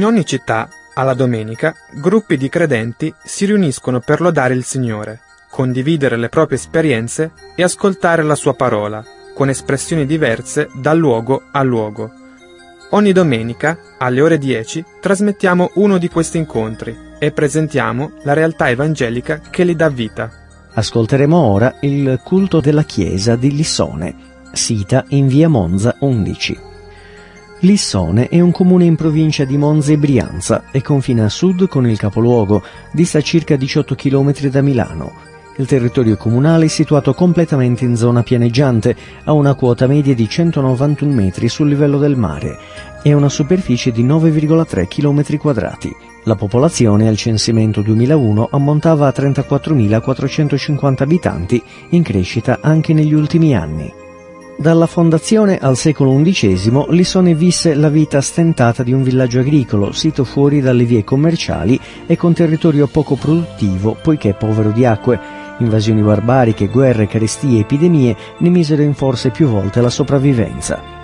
In ogni città, alla domenica, gruppi di credenti si riuniscono per lodare il Signore, condividere le proprie esperienze e ascoltare la sua parola, con espressioni diverse da luogo a luogo. Ogni domenica, alle ore 10, trasmettiamo uno di questi incontri e presentiamo la realtà evangelica che li dà vita. Ascolteremo ora il culto della chiesa di Lissone, sita in via Monza 11. Lissone è un comune in provincia di Monza e Brianza e confina a sud con il capoluogo, dista circa 18 km da Milano. Il territorio comunale è situato completamente in zona pianeggiante, ha una quota media di 191 metri sul livello del mare e una superficie di 9,3 km quadrati. La popolazione al censimento 2001 ammontava a 34.450 abitanti, in crescita anche negli ultimi anni. Dalla fondazione al secolo XI Lissone visse la vita stentata di un villaggio agricolo, sito fuori dalle vie commerciali e con territorio poco produttivo poiché povero di acque. Invasioni barbariche, guerre, carestie e epidemie ne misero in forse più volte la sopravvivenza.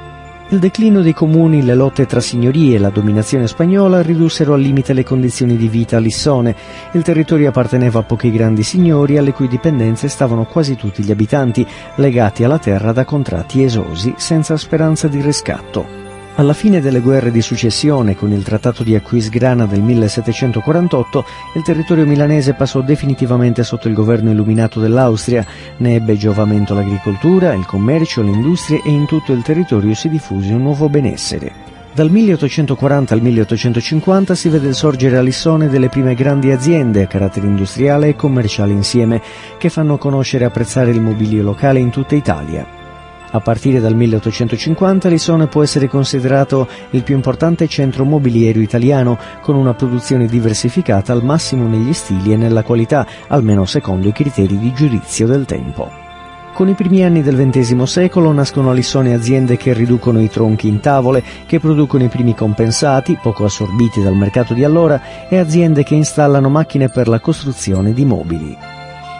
Il declino dei comuni, le lotte tra signorie e la dominazione spagnola ridussero al limite le condizioni di vita a Lissone. Il territorio apparteneva a pochi grandi signori alle cui dipendenze stavano quasi tutti gli abitanti, legati alla terra da contratti esosi, senza speranza di riscatto. Alla fine delle guerre di successione, con il Trattato di Aquisgrana del 1748, il territorio milanese passò definitivamente sotto il governo illuminato dell'Austria, ne ebbe giovamento l'agricoltura, il commercio, le industrie e in tutto il territorio si diffuse un nuovo benessere. Dal 1840 al 1850 si vede sorgere a Lissone delle prime grandi aziende a carattere industriale e commerciale insieme, che fanno conoscere e apprezzare il mobilio locale in tutta Italia. A partire dal 1850 Lissone può essere considerato il più importante centro mobiliero italiano, con una produzione diversificata al massimo negli stili e nella qualità, almeno secondo i criteri di giudizio del tempo. Con i primi anni del XX secolo nascono a Lissone aziende che riducono i tronchi in tavole, che producono i primi compensati, poco assorbiti dal mercato di allora, e aziende che installano macchine per la costruzione di mobili.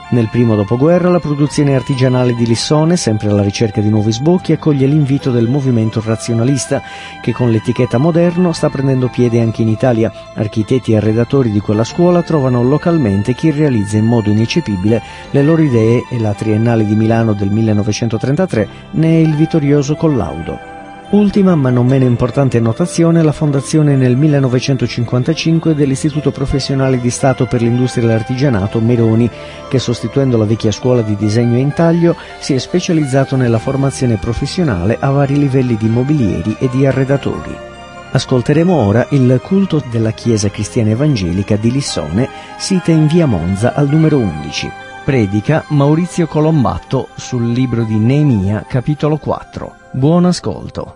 Nel primo dopoguerra la produzione artigianale di Lissone, sempre alla ricerca di nuovi sbocchi, accoglie l'invito del movimento razionalista che con l'etichetta moderno sta prendendo piede anche in Italia. Architetti e arredatori di quella scuola trovano localmente chi realizza in modo ineccepibile le loro idee e la Triennale di Milano del 1933 ne è il vittorioso collaudo. Ultima ma non meno importante annotazione la fondazione nel 1955 dell'Istituto Professionale di Stato per l'Industria e l'Artigianato Meroni, che sostituendo la vecchia scuola di disegno e intaglio si è specializzato nella formazione professionale a vari livelli di mobilieri e di arredatori. Ascolteremo ora il culto della Chiesa Cristiana Evangelica di Lissone, sita in via Monza al numero 11. Predica Maurizio Colombatto sul libro di Neemia, capitolo 4. Buon ascolto.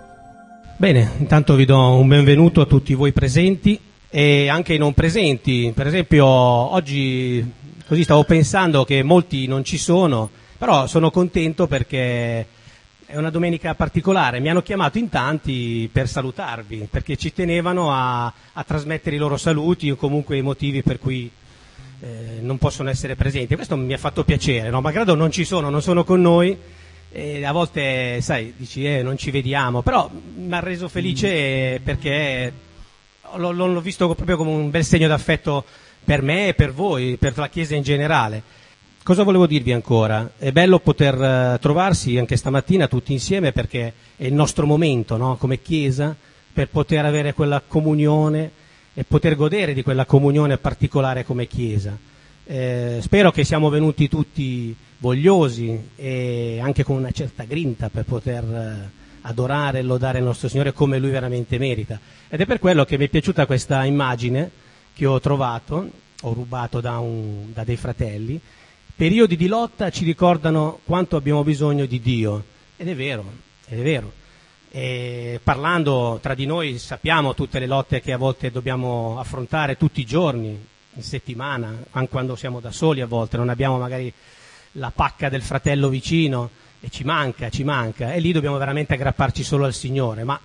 Bene, intanto vi do un benvenuto a tutti voi presenti e anche i non presenti. Per esempio, oggi così stavo pensando che molti non ci sono, però sono contento perché è una domenica particolare. Mi hanno chiamato in tanti per salutarvi, perché ci tenevano a, a trasmettere i loro saluti o comunque i motivi per cui eh, non possono essere presenti. Questo mi ha fatto piacere, no? malgrado non ci sono, non sono con noi, e a volte, sai, dici eh, non ci vediamo, però mi ha reso felice perché l'ho, l'ho visto proprio come un bel segno d'affetto per me e per voi, per la Chiesa in generale. Cosa volevo dirvi ancora? È bello poter eh, trovarsi anche stamattina tutti insieme perché è il nostro momento no? come Chiesa per poter avere quella comunione e poter godere di quella comunione particolare come Chiesa. Eh, spero che siamo venuti tutti vogliosi e anche con una certa grinta per poter eh, adorare e lodare il nostro Signore come Lui veramente merita. Ed è per quello che mi è piaciuta questa immagine che ho trovato, ho rubato da, un, da dei fratelli. Periodi di lotta ci ricordano quanto abbiamo bisogno di Dio. Ed è vero, ed è vero. E parlando tra di noi sappiamo tutte le lotte che a volte dobbiamo affrontare tutti i giorni, in settimana, anche quando siamo da soli a volte, non abbiamo magari la pacca del fratello vicino e ci manca, ci manca, e lì dobbiamo veramente aggrapparci solo al Signore, ma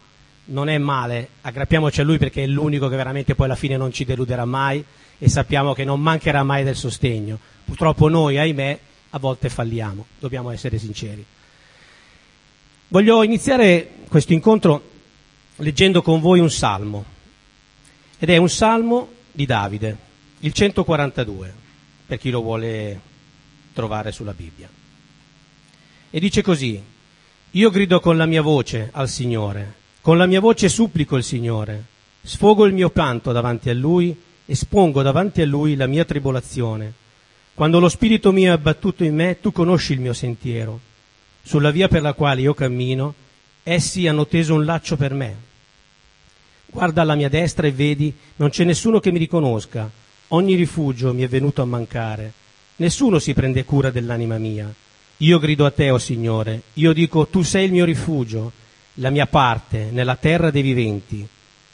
non è male, aggrappiamoci a Lui perché è l'unico che veramente poi alla fine non ci deluderà mai e sappiamo che non mancherà mai del sostegno. Purtroppo noi, ahimè, a volte falliamo, dobbiamo essere sinceri. Voglio iniziare questo incontro leggendo con voi un salmo, ed è un salmo di Davide, il 142, per chi lo vuole trovare sulla Bibbia. E dice così, io grido con la mia voce al Signore, con la mia voce supplico il Signore, sfogo il mio pianto davanti a Lui, espongo davanti a Lui la mia tribolazione. Quando lo spirito mio è abbattuto in me, tu conosci il mio sentiero. Sulla via per la quale io cammino, essi hanno teso un laccio per me. Guarda alla mia destra e vedi, non c'è nessuno che mi riconosca. Ogni rifugio mi è venuto a mancare. Nessuno si prende cura dell'anima mia. Io grido a te, o oh Signore, io dico, tu sei il mio rifugio, la mia parte nella terra dei viventi.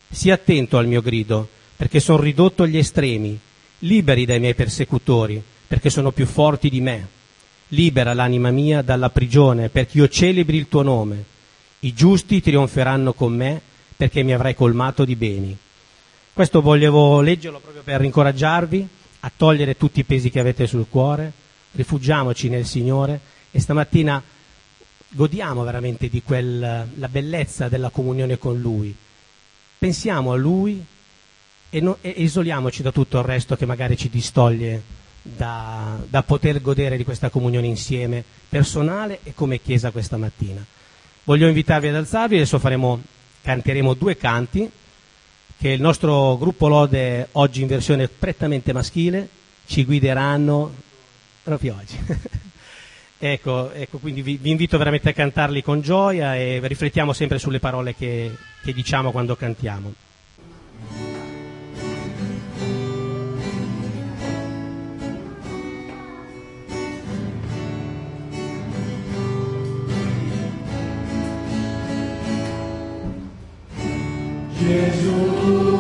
Sii attento al mio grido, perché sono ridotto agli estremi. Liberi dai miei persecutori, perché sono più forti di me. Libera l'anima mia dalla prigione, perché io celebri il tuo nome. I giusti trionferanno con me, perché mi avrai colmato di beni. Questo volevo leggerlo proprio per incoraggiarvi a togliere tutti i pesi che avete sul cuore, rifugiamoci nel Signore e stamattina godiamo veramente di quella bellezza della comunione con Lui. Pensiamo a Lui e, no, e, isoliamoci da tutto il resto che magari ci distoglie da, da poter godere di questa comunione insieme, personale e come Chiesa questa mattina. Voglio invitarvi ad alzarvi, adesso faremo, canteremo due canti che il nostro gruppo Lode oggi in versione prettamente maschile ci guideranno proprio oggi. ecco, ecco, quindi vi, vi, invito veramente a cantarli con gioia e riflettiamo sempre sulle parole che, che diciamo quando cantiamo. Gesù. conosci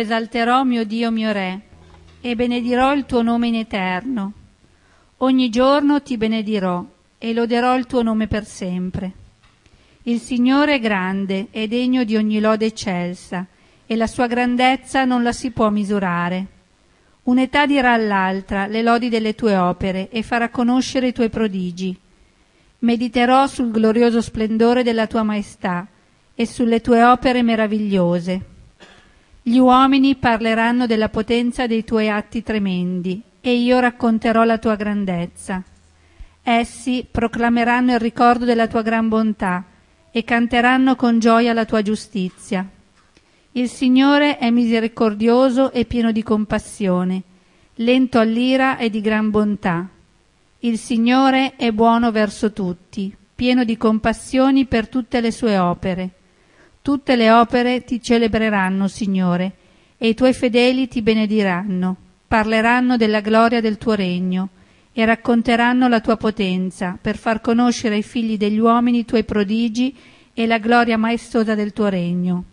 esalterò, mio Dio, mio Re, e benedirò il tuo nome in eterno. Ogni giorno ti benedirò e loderò il tuo nome per sempre. Il Signore è grande e degno di ogni lode eccelsa, e la sua grandezza non la si può misurare. Un'età dirà all'altra le lodi delle tue opere e farà conoscere i tuoi prodigi. Mediterò sul glorioso splendore della tua maestà e sulle tue opere meravigliose. Gli uomini parleranno della potenza dei tuoi atti tremendi, e io racconterò la tua grandezza. Essi proclameranno il ricordo della tua gran bontà e canteranno con gioia la tua giustizia. Il Signore è misericordioso e pieno di compassione, lento all'ira e di gran bontà. Il Signore è buono verso tutti, pieno di compassioni per tutte le sue opere. Tutte le opere ti celebreranno, Signore, e i tuoi fedeli ti benediranno, parleranno della gloria del tuo regno e racconteranno la tua potenza per far conoscere ai figli degli uomini i tuoi prodigi e la gloria maestosa del tuo regno.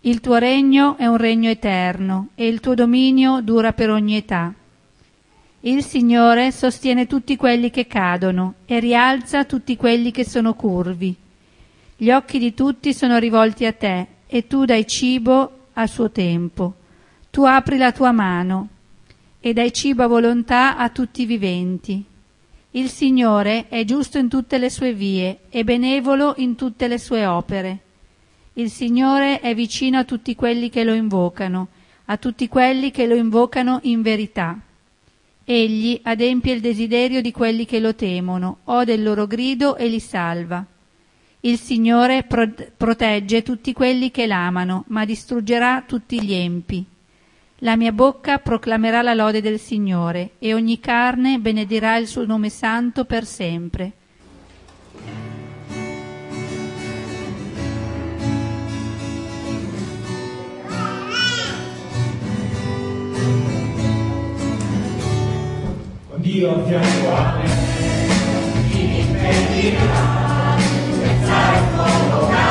Il tuo regno è un regno eterno e il tuo dominio dura per ogni età. Il Signore sostiene tutti quelli che cadono e rialza tutti quelli che sono curvi. Gli occhi di tutti sono rivolti a te e tu dai cibo a suo tempo. Tu apri la tua mano e dai cibo a volontà a tutti i viventi. Il Signore è giusto in tutte le sue vie e benevolo in tutte le sue opere. Il Signore è vicino a tutti quelli che lo invocano, a tutti quelli che lo invocano in verità. Egli adempie il desiderio di quelli che lo temono, ode il loro grido e li salva. Il Signore pro- protegge tutti quelli che l'amano, ma distruggerà tutti gli empi. La mia bocca proclamerà la lode del Signore, e ogni carne benedirà il suo nome santo per sempre. Dio a fianco a me, mi di alzare il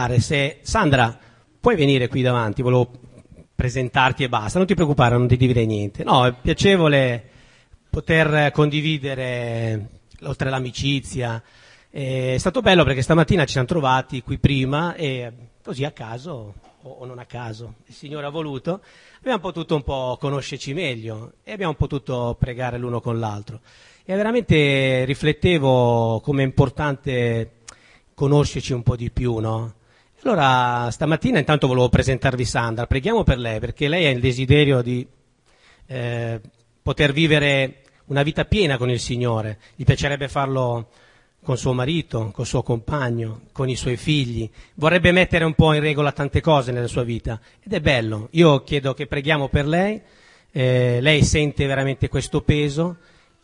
invitare se Sandra puoi venire qui davanti, volevo presentarti e basta, non ti preoccupare, non ti dire niente. No, è piacevole poter condividere oltre all'amicizia. È stato bello perché stamattina ci siamo trovati qui prima e così a caso o non a caso, il Signore ha voluto, abbiamo potuto un po' conoscerci meglio e abbiamo potuto pregare l'uno con l'altro. E veramente riflettevo come è importante conoscerci un po' di più, no? Allora, stamattina intanto volevo presentarvi Sandra, preghiamo per lei, perché lei ha il desiderio di eh, poter vivere una vita piena con il Signore, gli piacerebbe farlo con suo marito, con suo compagno, con i suoi figli, vorrebbe mettere un po' in regola tante cose nella sua vita. Ed è bello. Io chiedo che preghiamo per lei, eh, lei sente veramente questo peso,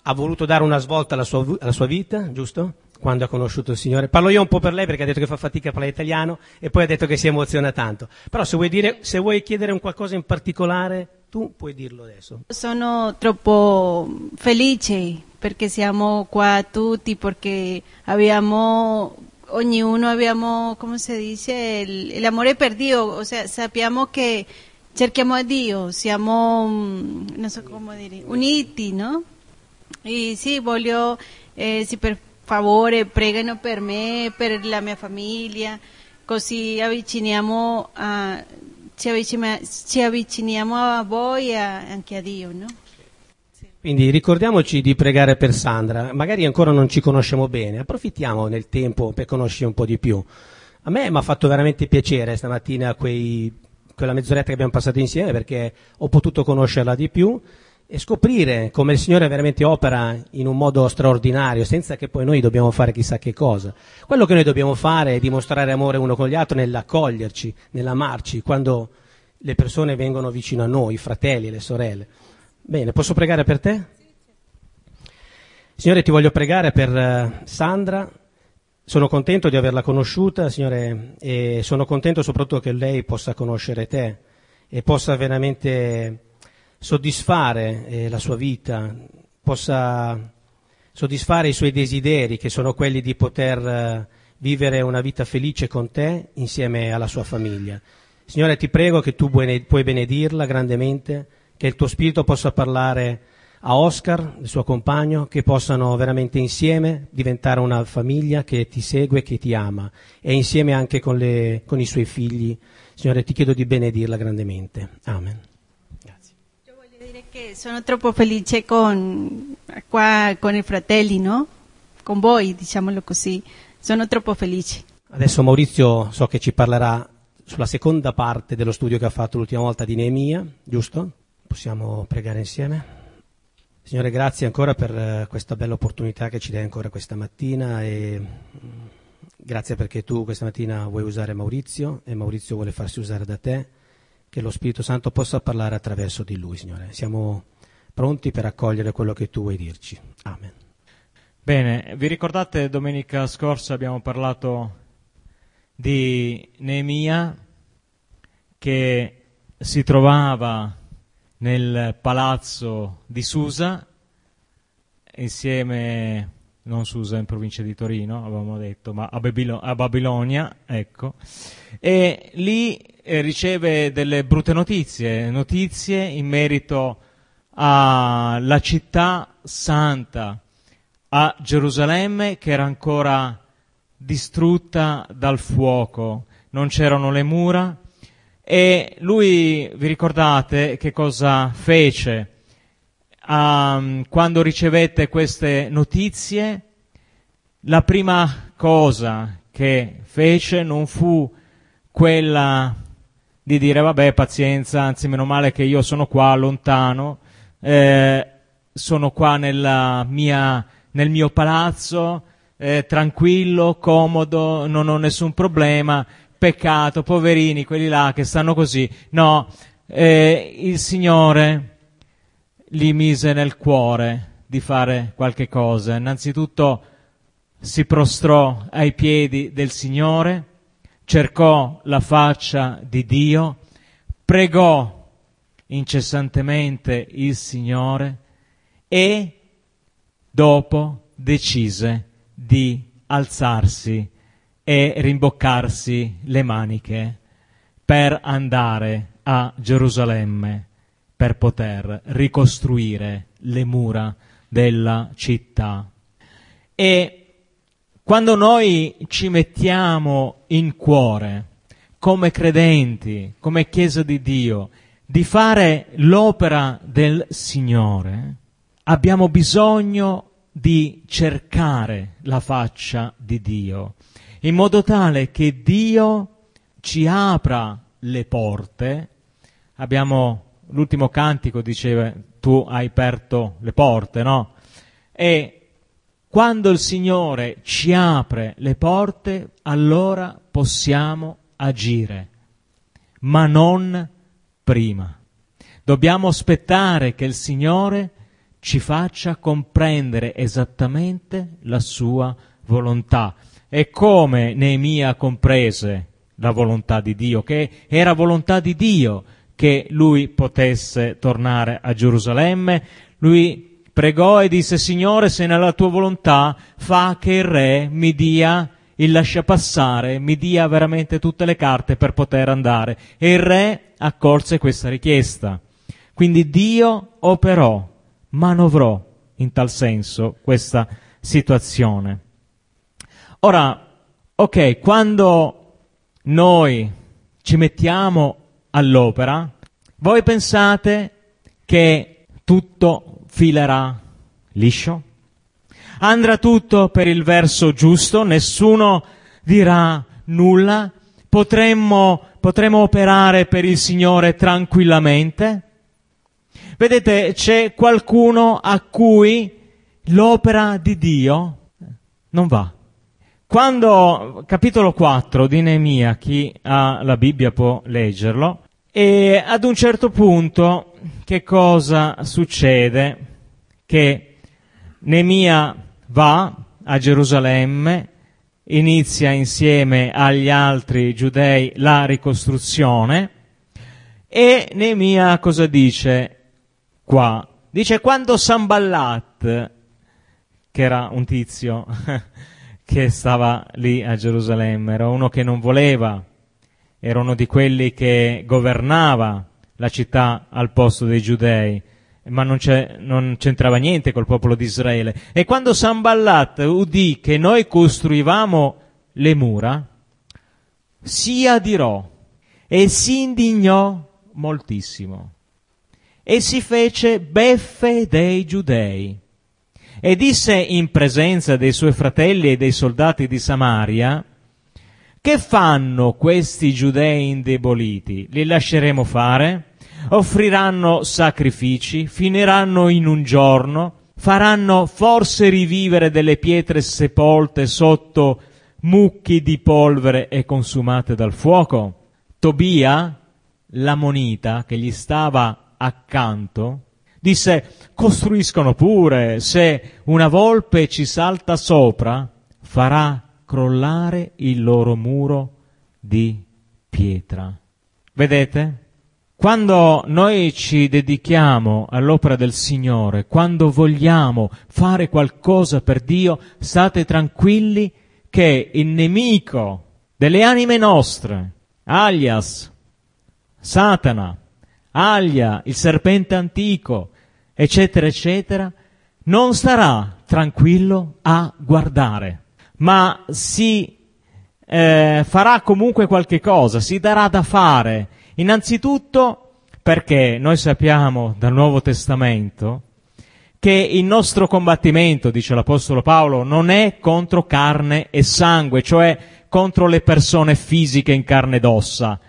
ha voluto dare una svolta alla sua, alla sua vita, giusto? Quando ha conosciuto il Signore. Parlo io un po' per lei perché ha detto che fa fatica a parlare italiano e poi ha detto che si emoziona tanto. Però se vuoi, dire, se vuoi chiedere un qualcosa in particolare, tu puoi dirlo adesso. Sono troppo felice perché siamo qua tutti, perché abbiamo, ognuno abbiamo, come si dice, l'amore per Dio, o sea, sappiamo che cerchiamo a Dio, siamo, non so come dire, uniti, no? E sì, voglio, eh, sì, per favore, pregano per me, per la mia famiglia, così avviciniamo a, ci, avviciniamo, ci avviciniamo a voi e anche a Dio, no? Quindi ricordiamoci di pregare per Sandra, magari ancora non ci conosciamo bene, approfittiamo nel tempo per conoscere un po' di più. A me mi ha fatto veramente piacere stamattina quei, quella mezz'oretta che abbiamo passato insieme perché ho potuto conoscerla di più e scoprire come il Signore veramente opera in un modo straordinario, senza che poi noi dobbiamo fare chissà che cosa. Quello che noi dobbiamo fare è dimostrare amore uno con gli altri nell'accoglierci, nell'amarci, quando le persone vengono vicino a noi, i fratelli, le sorelle. Bene, posso pregare per te? Signore, ti voglio pregare per Sandra. Sono contento di averla conosciuta, Signore, e sono contento soprattutto che lei possa conoscere te e possa veramente soddisfare eh, la sua vita, possa soddisfare i suoi desideri, che sono quelli di poter eh, vivere una vita felice con te insieme alla sua famiglia. Signore, ti prego che tu puoi benedirla grandemente, che il tuo spirito possa parlare a Oscar, il suo compagno, che possano veramente insieme diventare una famiglia che ti segue, che ti ama e insieme anche con, le, con i suoi figli. Signore, ti chiedo di benedirla grandemente. Amen. Che sono troppo felice con, qua, con i fratelli, no? Con voi, diciamolo così. Sono troppo felice. Adesso Maurizio so che ci parlerà sulla seconda parte dello studio che ha fatto l'ultima volta di Neemia, giusto? Possiamo pregare insieme? Signore, grazie ancora per questa bella opportunità che ci dai ancora questa mattina e grazie perché tu questa mattina vuoi usare Maurizio e Maurizio vuole farsi usare da te che lo Spirito Santo possa parlare attraverso di lui, Signore. Siamo pronti per accogliere quello che tu vuoi dirci. Amen. Bene, vi ricordate domenica scorsa abbiamo parlato di Neemia che si trovava nel palazzo di Susa insieme non Susa in provincia di Torino, avevamo detto, ma a, Babilo- a Babilonia, ecco, e lì eh, riceve delle brutte notizie, notizie in merito alla città santa, a Gerusalemme che era ancora distrutta dal fuoco, non c'erano le mura e lui, vi ricordate che cosa fece? Um, quando ricevette queste notizie, la prima cosa che fece non fu quella di dire vabbè pazienza, anzi meno male che io sono qua lontano, eh, sono qua mia, nel mio palazzo, eh, tranquillo, comodo, non ho nessun problema, peccato, poverini, quelli là che stanno così. No, eh, il Signore gli mise nel cuore di fare qualche cosa. Innanzitutto si prostrò ai piedi del Signore, cercò la faccia di Dio, pregò incessantemente il Signore e dopo decise di alzarsi e rimboccarsi le maniche per andare a Gerusalemme per poter ricostruire le mura della città. E quando noi ci mettiamo in cuore, come credenti, come Chiesa di Dio, di fare l'opera del Signore, abbiamo bisogno di cercare la faccia di Dio, in modo tale che Dio ci apra le porte. Abbiamo l'ultimo cantico diceva tu hai aperto le porte, no? E quando il Signore ci apre le porte, allora possiamo agire, ma non prima. Dobbiamo aspettare che il Signore ci faccia comprendere esattamente la sua volontà. E come Neemia comprese la volontà di Dio, che era volontà di Dio che lui potesse tornare a Gerusalemme, lui pregò e disse Signore se nella tua volontà fa che il re mi dia il lascia passare, mi dia veramente tutte le carte per poter andare. E il re accolse questa richiesta. Quindi Dio operò, manovrò in tal senso questa situazione. Ora, ok, quando noi ci mettiamo all'opera, voi pensate che tutto filerà liscio? Andrà tutto per il verso giusto, nessuno dirà nulla, potremmo, potremmo operare per il Signore tranquillamente? Vedete, c'è qualcuno a cui l'opera di Dio non va. Quando, capitolo 4 di Neemia, chi ha la Bibbia può leggerlo, e ad un certo punto che cosa succede? Che Neemia va a Gerusalemme, inizia insieme agli altri giudei la ricostruzione e Neemia cosa dice qua? Dice quando Samballat, che era un tizio che stava lì a Gerusalemme, era uno che non voleva, era uno di quelli che governava la città al posto dei giudei, ma non, non, c'entrava niente col popolo di Israele. E quando Samballat udì che noi costruivamo le mura, si adirò e si indignò moltissimo e si fece beffe dei giudei e disse in presenza dei suoi fratelli e dei soldati di Samaria, che fanno questi giudei indeboliti? Li lasceremo fare? Offriranno sacrifici? Finiranno in un giorno? Faranno forse rivivere delle pietre sepolte sotto mucchi di polvere e consumate dal fuoco? Tobia, la monita che gli stava accanto, Disse, costruiscono pure, se una volpe ci salta sopra, farà crollare il loro muro di pietra. Vedete? Quando noi ci dedichiamo all'opera del Signore, quando vogliamo fare qualcosa per Dio, state tranquilli che il nemico delle anime nostre, alias Satana, alia il serpente antico, eccetera, eccetera, non starà tranquillo a guardare, ma si eh, farà comunque qualche cosa, si darà da fare. Innanzitutto perché noi sappiamo dal Nuovo Testamento che il nostro combattimento, dice l'Apostolo Paolo, non è contro carne e sangue, cioè contro le persone fisiche in carne ed ossa,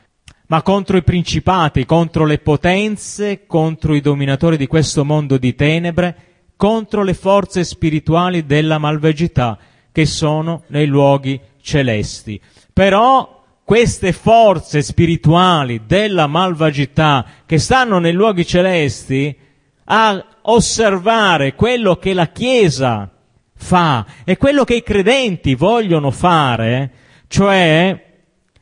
ma contro i principati, contro le potenze, contro i dominatori di questo mondo di tenebre, contro le forze spirituali della malvagità che sono nei luoghi celesti. Però queste forze spirituali della malvagità che stanno nei luoghi celesti a osservare quello che la Chiesa fa e quello che i credenti vogliono fare, cioè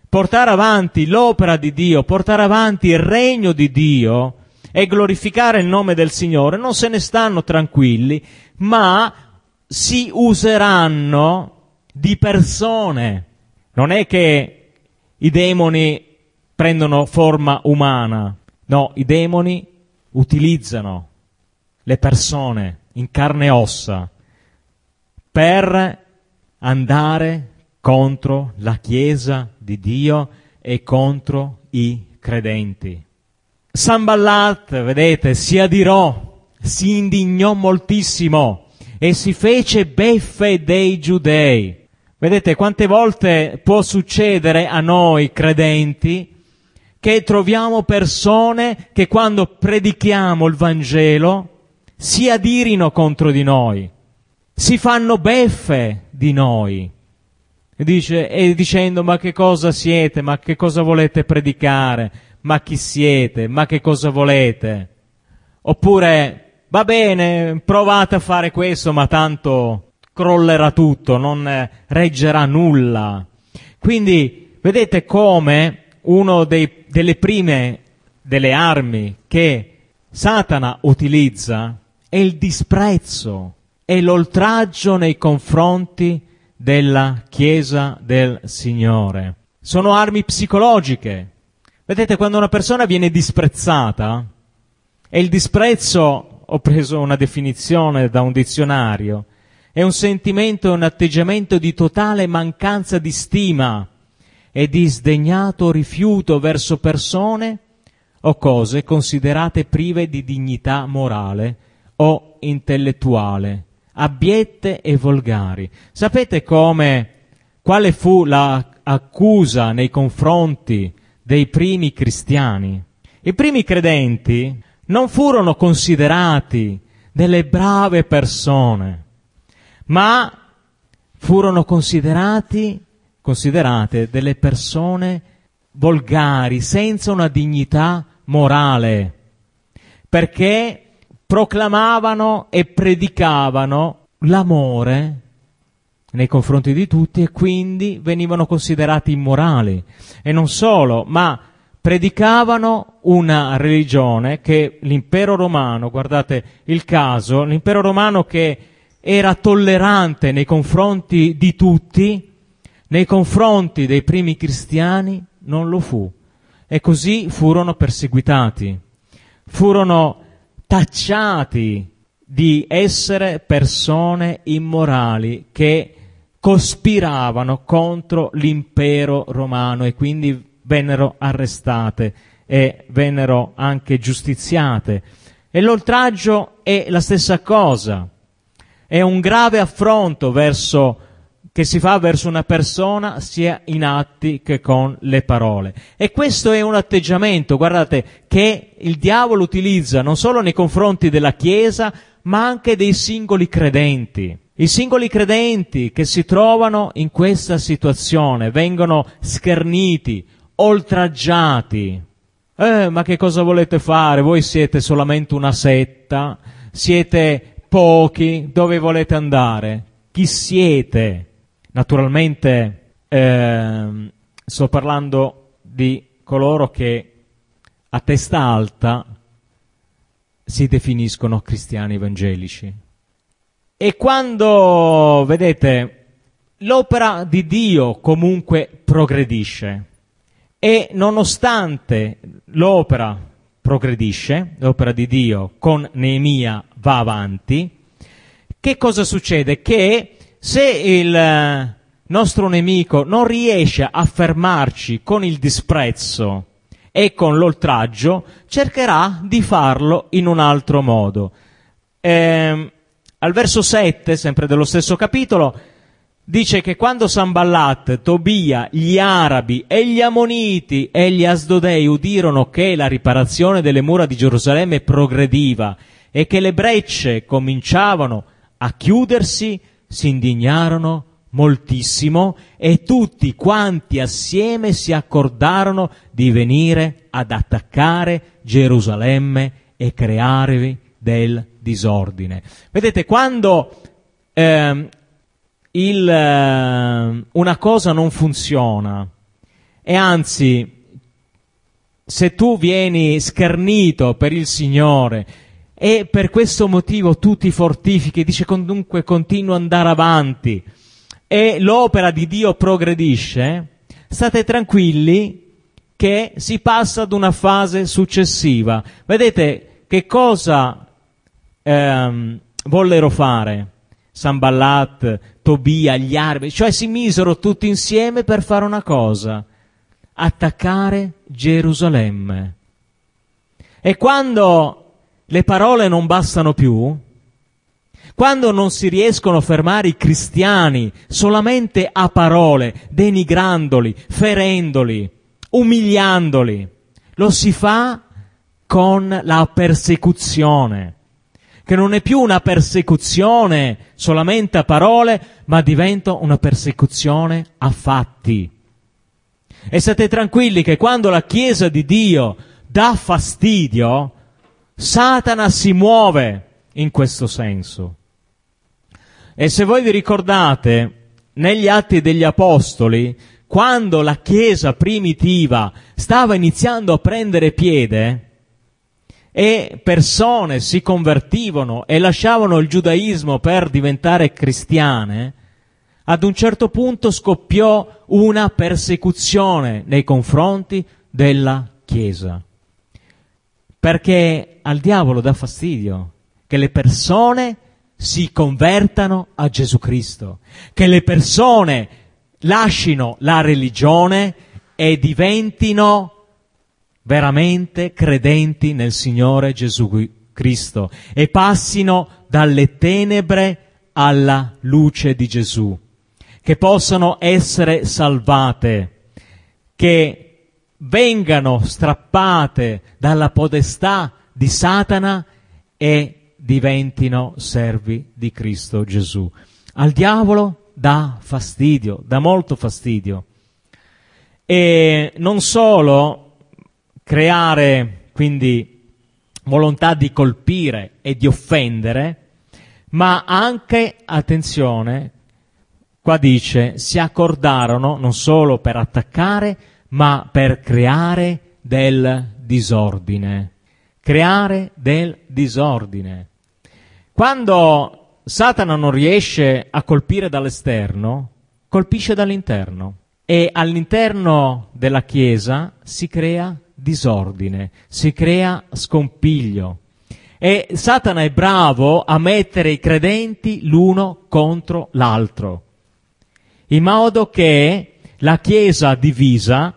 portare avanti l'opera di Dio, portare avanti il regno di Dio e glorificare il nome del Signore, non se ne stanno tranquilli, ma si useranno di persone. Non è che i demoni prendono forma umana, no, i demoni utilizzano le persone in carne e ossa per andare contro la Chiesa di Dio e contro i credenti. Samballat, vedete, si adirò, si indignò moltissimo e si fece beffe dei giudei. Vedete quante volte può succedere a noi credenti che troviamo persone che quando predichiamo il Vangelo si adirino contro di noi, si fanno beffe di noi. E, dice, e dicendo ma che cosa siete, ma che cosa volete predicare, ma chi siete, ma che cosa volete. Oppure va bene, provate a fare questo, ma tanto crollerà tutto, non reggerà nulla. Quindi vedete come dei, delle prime delle armi che Satana utilizza è il disprezzo, è l'oltraggio nei confronti della Chiesa del Signore. Sono armi psicologiche. Vedete, quando una persona viene disprezzata, e il disprezzo, ho preso una definizione da un dizionario, è un sentimento e un atteggiamento di totale mancanza di stima e di sdegnato rifiuto verso persone o cose considerate prive di dignità morale o intellettuale, abbiette e volgari. Sapete come, quale fu l'accusa nei confronti dei primi cristiani? I primi credenti non furono considerati delle brave persone, ma furono considerati, considerate delle persone volgari, senza una dignità morale, perché proclamavano e predicavano l'amore nei confronti di tutti e quindi venivano considerati immorali. E non solo, ma predicavano una religione che l'impero romano, guardate il caso, l'impero romano che era tollerante nei confronti di tutti, nei confronti dei primi cristiani non lo fu. E così furono perseguitati, furono tacciati di essere persone immorali che cospiravano contro l'impero romano e quindi vennero arrestate e vennero anche giustiziate. E l'oltraggio è la stessa cosa, è un grave affronto verso che si fa verso una persona sia in atti che con le parole. E questo è un atteggiamento, guardate, che il diavolo utilizza non solo nei confronti della Chiesa, ma anche dei singoli credenti. I singoli credenti che si trovano in questa situazione vengono scherniti, oltraggiati, Eh, ma che cosa volete fare? Voi siete solamente una setta, siete pochi, dove volete andare? Chi siete? Naturalmente ehm, sto parlando di coloro che a testa alta si definiscono cristiani evangelici. E quando, vedete, l'opera di Dio comunque progredisce e nonostante l'opera progredisce, l'opera di Dio con Neemia va avanti, che cosa succede? Che se il nostro nemico non riesce a fermarci con il disprezzo e con l'oltraggio, cercherà di farlo in un altro modo. Eh, al verso 7, sempre dello stesso capitolo, dice che quando Samballat, Tobia, gli arabi e gli ammoniti e gli asdodei udirono che la riparazione delle mura di Gerusalemme progrediva e che le brecce cominciavano a chiudersi, si indignarono moltissimo e tutti quanti assieme si accordarono di venire ad attaccare Gerusalemme e crearevi del disordine. Vedete, quando eh, il, eh, una cosa non funziona e anzi se tu vieni schernito per il Signore e per questo motivo tu ti fortifichi, dice comunque continua ad andare avanti e l'opera di Dio progredisce, state tranquilli che si passa ad una fase successiva. Vedete che cosa ehm, vollero fare? Samballat, Tobia, gli arabi, cioè si misero tutti insieme per fare una cosa, attaccare Gerusalemme. E quando le parole non bastano più, quando non si riescono a fermare i cristiani solamente a parole, denigrandoli, ferendoli, umiliandoli, lo si fa con la persecuzione, che non è più una persecuzione solamente a parole, ma diventa una persecuzione a fatti. E state tranquilli che quando la Chiesa di Dio dà fastidio, Satana si muove in questo senso. E se voi vi ricordate, negli atti degli Apostoli, quando la Chiesa primitiva stava iniziando a prendere piede e persone si convertivano e lasciavano il giudaismo per diventare cristiane, ad un certo punto scoppiò una persecuzione nei confronti della Chiesa. Perché al diavolo dà fastidio che le persone si convertano a Gesù Cristo, che le persone lascino la religione e diventino veramente credenti nel Signore Gesù Cristo e passino dalle tenebre alla luce di Gesù, che possano essere salvate, che vengano strappate dalla podestà di Satana e diventino servi di Cristo Gesù. Al diavolo dà fastidio, dà molto fastidio. E non solo creare quindi volontà di colpire e di offendere, ma anche, attenzione, qua dice, si accordarono non solo per attaccare, ma per creare del disordine. Creare del disordine. Quando Satana non riesce a colpire dall'esterno, colpisce dall'interno e all'interno della Chiesa si crea disordine, si crea scompiglio. E Satana è bravo a mettere i credenti l'uno contro l'altro, in modo che la Chiesa divisa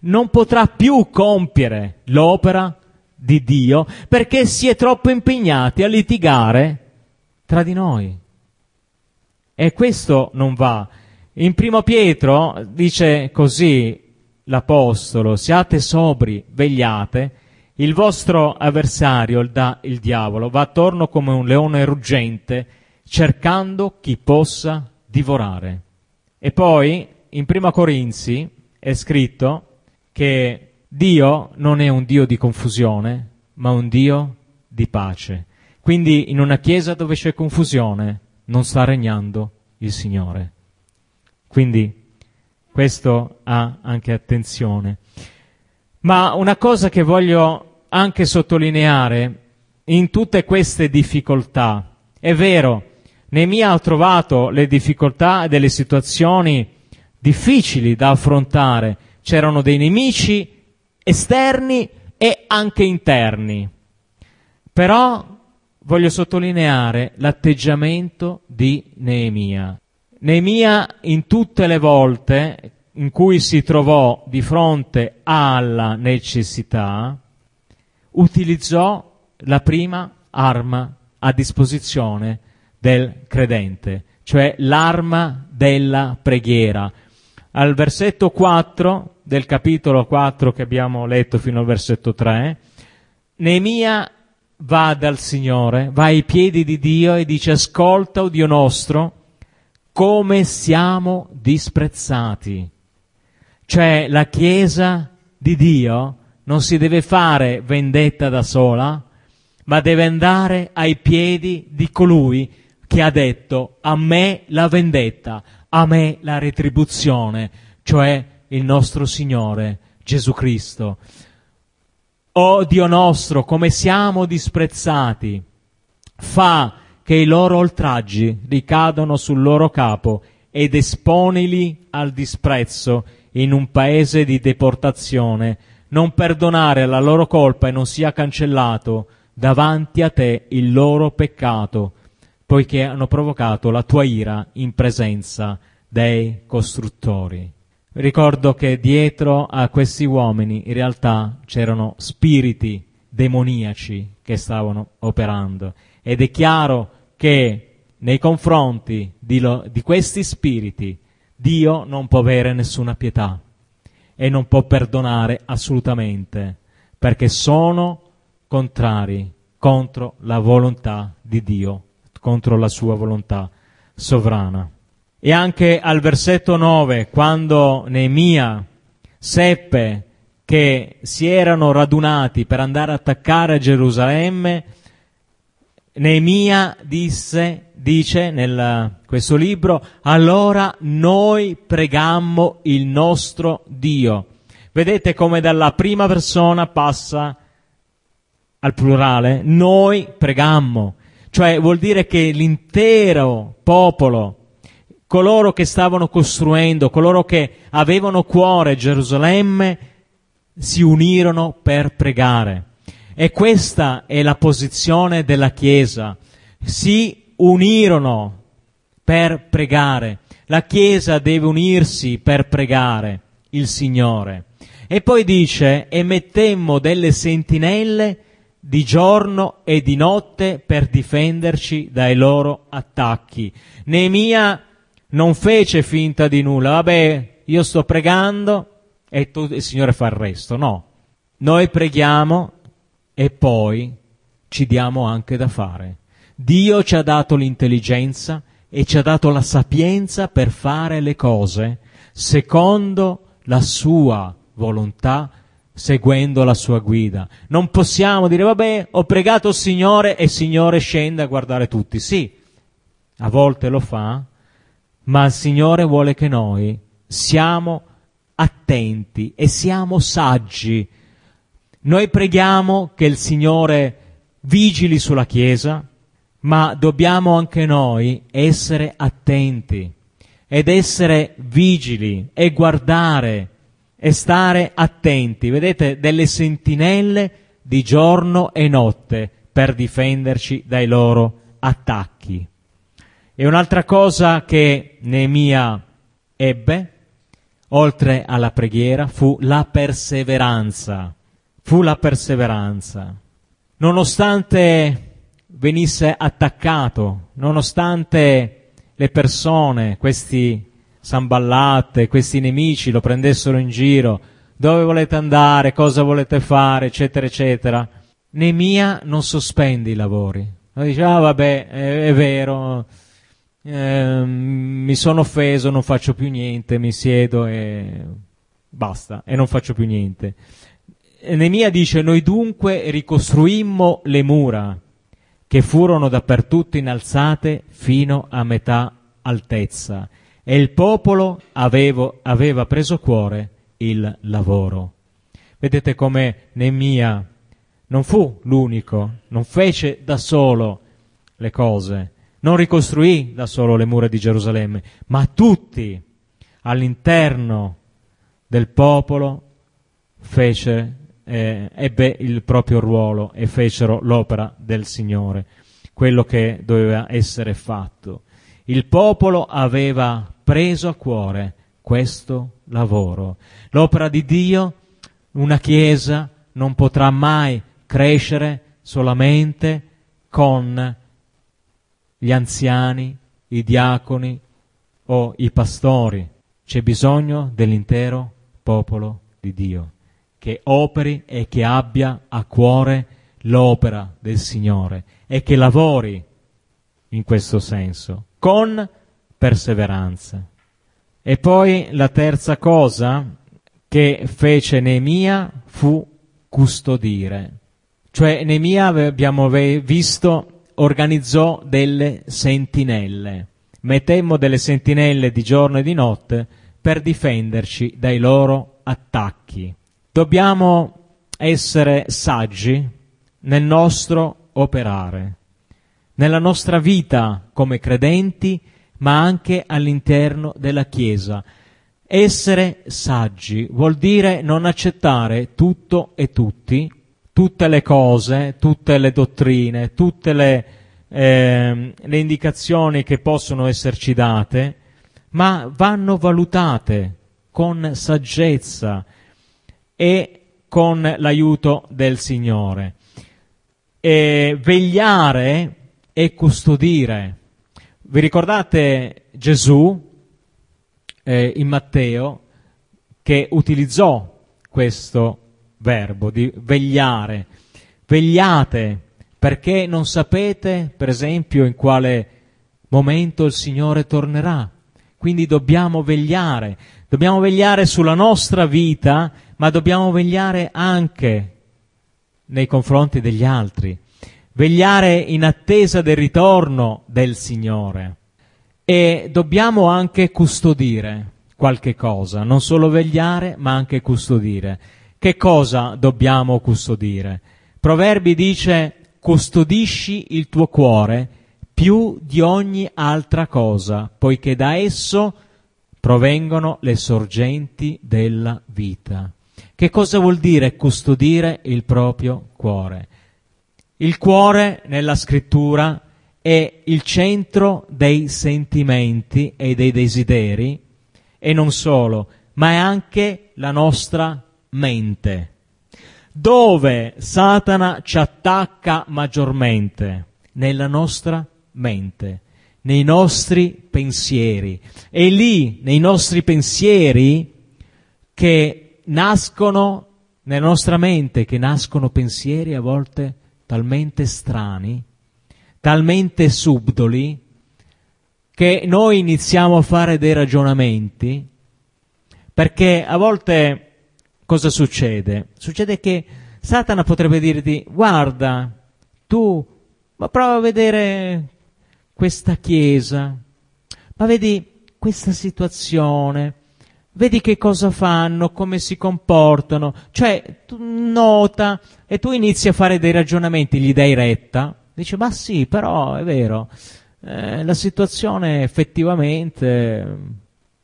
non potrà più compiere l'opera di Dio perché si è troppo impegnati a litigare tra di noi. E questo non va. In primo Pietro dice così l'Apostolo, siate sobri, vegliate, il vostro avversario, il, da, il diavolo, va attorno come un leone ruggente, cercando chi possa divorare. E poi, in prima Corinzi, è scritto che Dio non è un Dio di confusione, ma un Dio di pace. Quindi in una chiesa dove c'è confusione non sta regnando il Signore. Quindi questo ha anche attenzione. Ma una cosa che voglio anche sottolineare in tutte queste difficoltà, è vero, Neemia ha trovato le difficoltà e delle situazioni difficili da affrontare, c'erano dei nemici esterni e anche interni. Però voglio sottolineare l'atteggiamento di Neemia. Neemia in tutte le volte in cui si trovò di fronte alla necessità, utilizzò la prima arma a disposizione del credente, cioè l'arma della preghiera. Al versetto 4 del capitolo 4 che abbiamo letto fino al versetto 3, Neemia va dal Signore, va ai piedi di Dio e dice ascolta, o Dio nostro, come siamo disprezzati. Cioè la Chiesa di Dio non si deve fare vendetta da sola, ma deve andare ai piedi di colui che ha detto a me la vendetta, a me la retribuzione, cioè il nostro Signore Gesù Cristo. O Dio nostro, come siamo disprezzati, fa che i loro oltraggi ricadano sul loro capo ed esponili al disprezzo in un paese di deportazione, non perdonare la loro colpa e non sia cancellato davanti a te il loro peccato, poiché hanno provocato la tua ira in presenza dei costruttori. Ricordo che dietro a questi uomini in realtà c'erano spiriti demoniaci che stavano operando ed è chiaro che nei confronti di, lo, di questi spiriti Dio non può avere nessuna pietà e non può perdonare assolutamente perché sono contrari contro la volontà di Dio, contro la sua volontà sovrana. E anche al versetto 9, quando Neemia seppe che si erano radunati per andare a attaccare Gerusalemme, Neemia disse, dice nel questo libro, allora noi pregammo il nostro Dio. Vedete come dalla prima persona passa al plurale, noi pregammo, cioè vuol dire che l'intero popolo coloro che stavano costruendo, coloro che avevano cuore Gerusalemme, si unirono per pregare. E questa è la posizione della Chiesa. Si unirono per pregare. La Chiesa deve unirsi per pregare il Signore. E poi dice, e mettemmo delle sentinelle di giorno e di notte per difenderci dai loro attacchi. Neemia non fece finta di nulla, vabbè, io sto pregando e tu, il Signore fa il resto, no. Noi preghiamo e poi ci diamo anche da fare. Dio ci ha dato l'intelligenza e ci ha dato la sapienza per fare le cose secondo la sua volontà, seguendo la sua guida. Non possiamo dire, vabbè, ho pregato il Signore e il Signore scende a guardare tutti. Sì, a volte lo fa, ma il Signore vuole che noi siamo attenti e siamo saggi. Noi preghiamo che il Signore vigili sulla Chiesa, ma dobbiamo anche noi essere attenti ed essere vigili e guardare e stare attenti. Vedete, delle sentinelle di giorno e notte per difenderci dai loro attacchi. E un'altra cosa che Neemia ebbe, oltre alla preghiera, fu la perseveranza. Fu la perseveranza. Nonostante venisse attaccato, nonostante le persone, questi samballate, questi nemici lo prendessero in giro, dove volete andare, cosa volete fare, eccetera, eccetera, Nemia non sospende i lavori. Dice, ah vabbè, è, è vero, eh, mi sono offeso, non faccio più niente, mi siedo e basta, e non faccio più niente. Nemia dice, noi dunque ricostruimmo le mura che furono dappertutto innalzate fino a metà altezza e il popolo avevo, aveva preso cuore il lavoro. Vedete come Nemia non fu l'unico, non fece da solo le cose, non ricostruì da solo le mura di Gerusalemme, ma tutti all'interno del popolo fece, eh, ebbe il proprio ruolo e fecero l'opera del Signore, quello che doveva essere fatto. Il popolo aveva preso a cuore questo lavoro. L'opera di Dio, una Chiesa, non potrà mai crescere solamente con gli anziani, i diaconi o i pastori. C'è bisogno dell'intero popolo di Dio che operi e che abbia a cuore l'opera del Signore e che lavori in questo senso con perseveranza. E poi la terza cosa che fece Neemia fu custodire. Cioè Neemia abbiamo visto organizzò delle sentinelle. Mettemmo delle sentinelle di giorno e di notte per difenderci dai loro attacchi. Dobbiamo essere saggi nel nostro operare, nella nostra vita come credenti, ma anche all'interno della Chiesa. Essere saggi vuol dire non accettare tutto e tutti, tutte le cose, tutte le dottrine, tutte le, eh, le indicazioni che possono esserci date, ma vanno valutate con saggezza e con l'aiuto del Signore. E vegliare e custodire. Vi ricordate Gesù eh, in Matteo che utilizzò questo verbo di vegliare. Vegliate perché non sapete, per esempio, in quale momento il Signore tornerà. Quindi dobbiamo vegliare, dobbiamo vegliare sulla nostra vita, ma dobbiamo vegliare anche nei confronti degli altri vegliare in attesa del ritorno del Signore e dobbiamo anche custodire qualche cosa, non solo vegliare ma anche custodire. Che cosa dobbiamo custodire? Proverbi dice custodisci il tuo cuore più di ogni altra cosa, poiché da esso provengono le sorgenti della vita. Che cosa vuol dire custodire il proprio cuore? Il cuore nella scrittura è il centro dei sentimenti e dei desideri e non solo, ma è anche la nostra mente. Dove Satana ci attacca maggiormente? Nella nostra mente, nei nostri pensieri. È lì, nei nostri pensieri, che nascono, nella nostra mente, che nascono pensieri a volte talmente strani, talmente subdoli, che noi iniziamo a fare dei ragionamenti, perché a volte cosa succede? Succede che Satana potrebbe dirti, guarda, tu, ma prova a vedere questa chiesa, ma vedi questa situazione, vedi che cosa fanno, come si comportano, cioè tu nota e tu inizi a fare dei ragionamenti, gli dai retta, dice ma sì, però è vero, eh, la situazione effettivamente,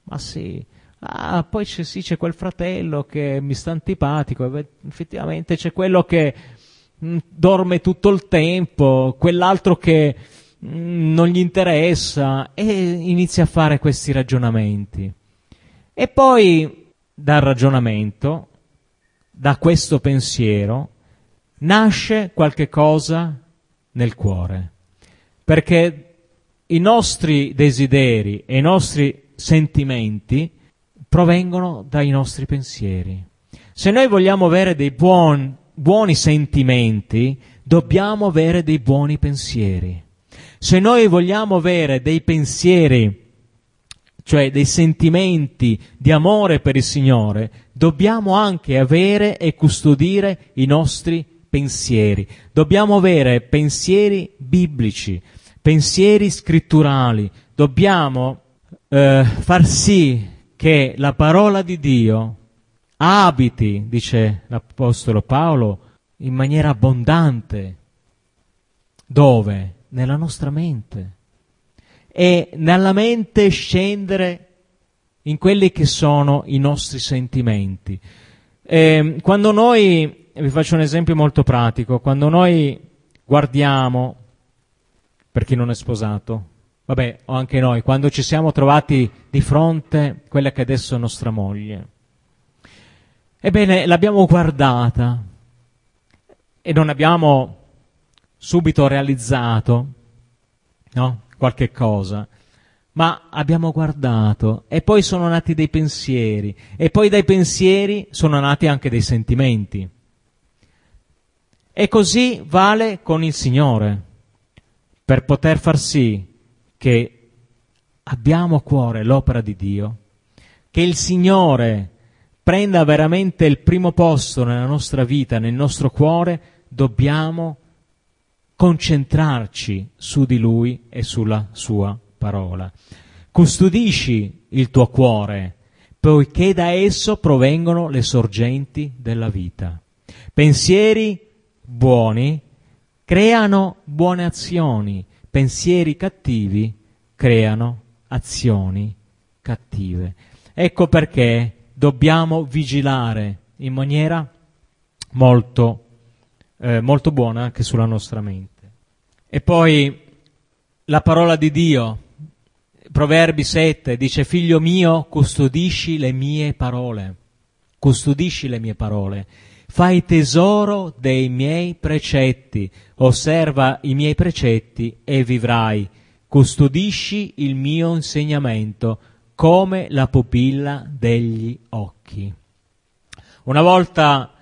ma sì, ah, poi c'è, sì, c'è quel fratello che mi sta antipatico, effettivamente c'è quello che mh, mm, dorme tutto il tempo, quell'altro che mh, mm, non gli interessa e inizia a fare questi ragionamenti. E poi dal ragionamento, da questo pensiero, nasce qualche cosa nel cuore. Perché i nostri desideri e i nostri sentimenti provengono dai nostri pensieri. Se noi vogliamo avere dei buon, buoni sentimenti, dobbiamo avere dei buoni pensieri. Se noi vogliamo avere dei pensieri cioè dei sentimenti di amore per il Signore, dobbiamo anche avere e custodire i nostri pensieri. Dobbiamo avere pensieri biblici, pensieri scritturali. Dobbiamo eh, far sì che la parola di Dio abiti, dice l'Apostolo Paolo, in maniera abbondante. Dove? Nella nostra mente. E nella mente scendere in quelli che sono i nostri sentimenti. E quando noi, vi faccio un esempio molto pratico, quando noi guardiamo, per chi non è sposato, vabbè, o anche noi, quando ci siamo trovati di fronte quella che adesso è nostra moglie, ebbene, l'abbiamo guardata e non abbiamo subito realizzato, no? Qualche cosa ma abbiamo guardato e poi sono nati dei pensieri e poi dai pensieri sono nati anche dei sentimenti. E così vale con il Signore, per poter far sì che abbiamo a cuore l'opera di Dio, che il Signore prenda veramente il primo posto nella nostra vita, nel nostro cuore, dobbiamo concentrarci su di Lui e sulla Sua parola. Custodisci il tuo cuore, poiché da esso provengono le sorgenti della vita. Pensieri buoni creano buone azioni, pensieri cattivi creano azioni cattive. Ecco perché dobbiamo vigilare in maniera molto, eh, molto buona anche sulla nostra mente. E poi la parola di Dio Proverbi 7 dice, figlio mio, custodisci le mie parole, custodisci le mie parole, fai tesoro dei miei precetti, osserva i miei precetti e vivrai, custodisci il mio insegnamento come la pupilla degli occhi. Una volta,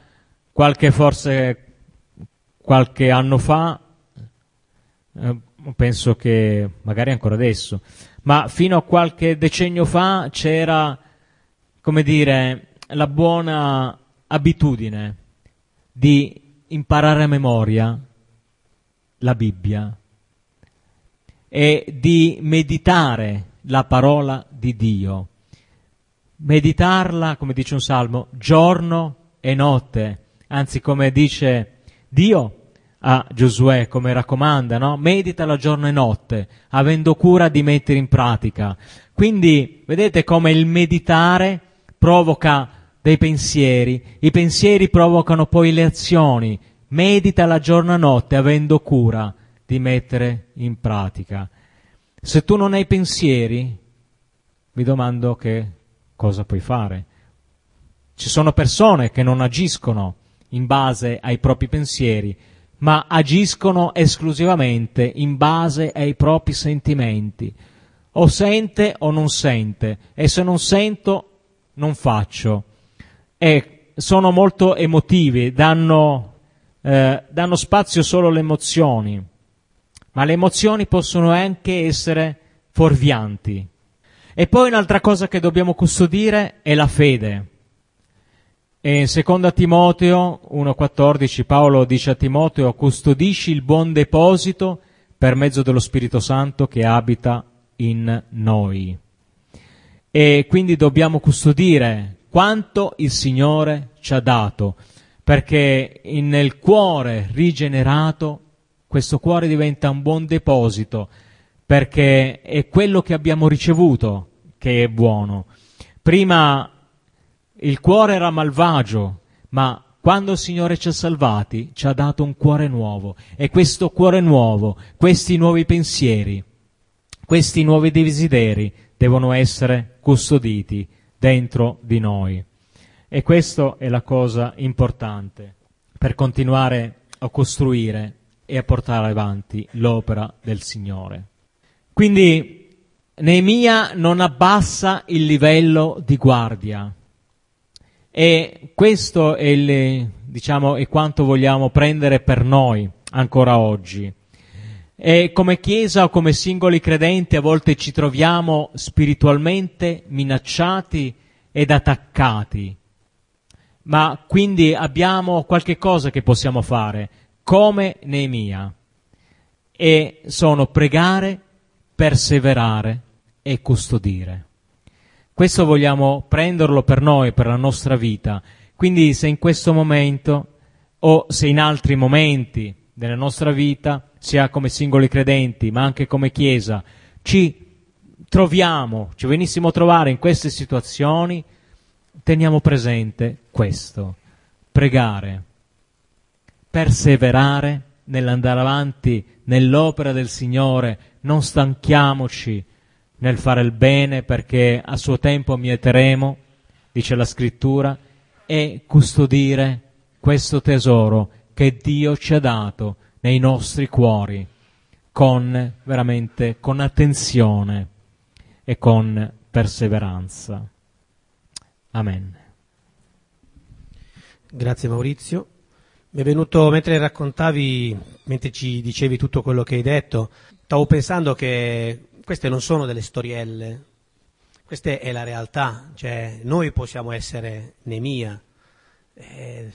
qualche forse qualche anno fa, eh, penso che magari ancora adesso, ma fino a qualche decennio fa c'era, come dire, la buona abitudine di imparare a memoria la Bibbia e di meditare la parola di Dio. Meditarla, come dice un salmo, giorno e notte, anzi come dice Dio, a Giosuè, come raccomanda, no? Meditala giorno e notte, avendo cura di mettere in pratica. Quindi vedete come il meditare provoca dei pensieri, i pensieri provocano poi le azioni. Meditala giorno e notte, avendo cura di mettere in pratica. Se tu non hai pensieri, mi domando che cosa puoi fare. Ci sono persone che non agiscono in base ai propri pensieri, ma agiscono esclusivamente in base ai propri sentimenti. O sente o non sente, e se non sento non faccio. E sono molto emotivi, danno, eh, danno spazio solo alle emozioni, ma le emozioni possono anche essere fuorvianti. E poi un'altra cosa che dobbiamo custodire è la fede. E in seconda Timoteo 1,14 Paolo dice a Timoteo custodisci il buon deposito per mezzo dello Spirito Santo che abita in noi. E quindi dobbiamo custodire quanto il Signore ci ha dato, perché nel cuore rigenerato questo cuore diventa un buon deposito, perché è quello che abbiamo ricevuto che è buono. Prima il cuore era malvagio, ma quando il Signore ci ha salvati ci ha dato un cuore nuovo e questo cuore nuovo, questi nuovi pensieri, questi nuovi desideri devono essere custoditi dentro di noi. E questa è la cosa importante per continuare a costruire e a portare avanti l'opera del Signore. Quindi Neemia non abbassa il livello di guardia, e questo è, il, diciamo, è quanto vogliamo prendere per noi ancora oggi. E come Chiesa o come singoli credenti a volte ci troviamo spiritualmente minacciati ed attaccati. Ma quindi abbiamo qualche cosa che possiamo fare, come Neemia, e sono pregare, perseverare e custodire. Questo vogliamo prenderlo per noi, per la nostra vita. Quindi se in questo momento o se in altri momenti della nostra vita, sia come singoli credenti, ma anche come Chiesa, ci troviamo, ci venissimo a trovare in queste situazioni, teniamo presente questo, pregare, perseverare nell'andare avanti nell'opera del Signore, non stanchiamoci nel fare il bene perché a suo tempo mieteremo, dice la scrittura, e custodire questo tesoro che Dio ci ha dato nei nostri cuori con veramente con attenzione e con perseveranza. Amen. Grazie Maurizio. Mi è venuto mentre raccontavi, mentre ci dicevi tutto quello che hai detto, stavo pensando che queste non sono delle storielle, questa è la realtà, cioè noi possiamo essere Nemia, eh,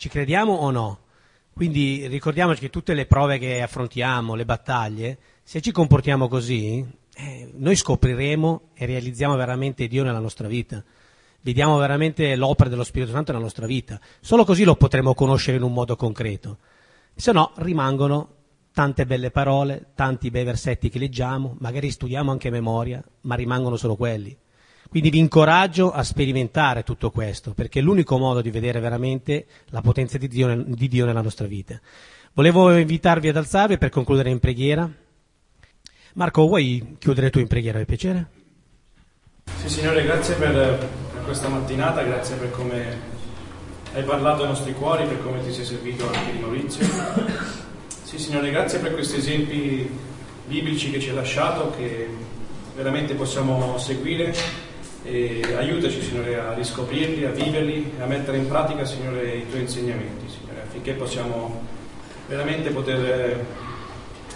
ci crediamo o no? Quindi ricordiamoci che tutte le prove che affrontiamo, le battaglie, se ci comportiamo così, eh, noi scopriremo e realizziamo veramente Dio nella nostra vita. Vediamo veramente l'opera dello Spirito Santo nella nostra vita. Solo così lo potremo conoscere in un modo concreto. Se no, rimangono tante belle parole, tanti bei versetti che leggiamo, magari studiamo anche memoria, ma rimangono solo quelli. Quindi vi incoraggio a sperimentare tutto questo, perché è l'unico modo di vedere veramente la potenza di Dio, di Dio nella nostra vita. Volevo invitarvi ad alzarvi per concludere in preghiera. Marco, vuoi chiudere tu in preghiera, per piacere? Sì, Signore, grazie per, per questa mattinata, grazie per come hai parlato ai nostri cuori, per come ti sei servito anche di Maurizio. Sì, Signore, grazie per questi esempi biblici che ci hai lasciato, che veramente possiamo seguire e aiutaci, Signore, a riscoprirli, a viverli e a mettere in pratica, Signore, i tuoi insegnamenti, Signore, affinché possiamo veramente poter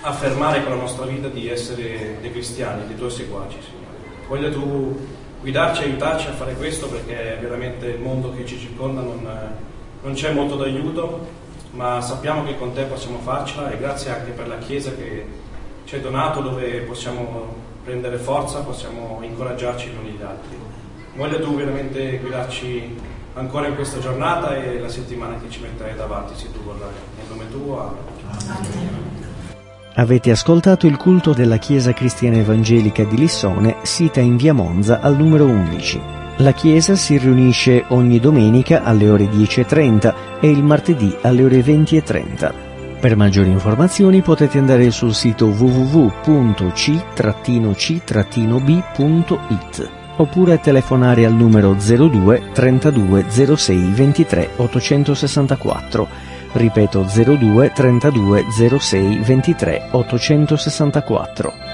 affermare con la nostra vita di essere dei cristiani, dei tuoi seguaci, Signore. Voglia tu guidarci, aiutarci a fare questo perché veramente il mondo che ci circonda non, non c'è molto d'aiuto, ma sappiamo che con te possiamo farcela e grazie anche per la Chiesa che ci hai donato dove possiamo prendere forza, possiamo incoraggiarci gli uni gli altri. Voglia tu veramente guidarci ancora in questa giornata e la settimana che ci metterai davanti, se tu vorrai. Nel nome tuo, Amen. Avete ascoltato il culto della Chiesa Cristiana Evangelica di Lissone, sita in via Monza al numero 11. La Chiesa si riunisce ogni domenica alle ore 10.30 e il martedì alle ore 20.30. Per maggiori informazioni potete andare sul sito www.c-c-b.it oppure telefonare al numero 02 32 06 23 864 ripeto 02 32 06 23 864.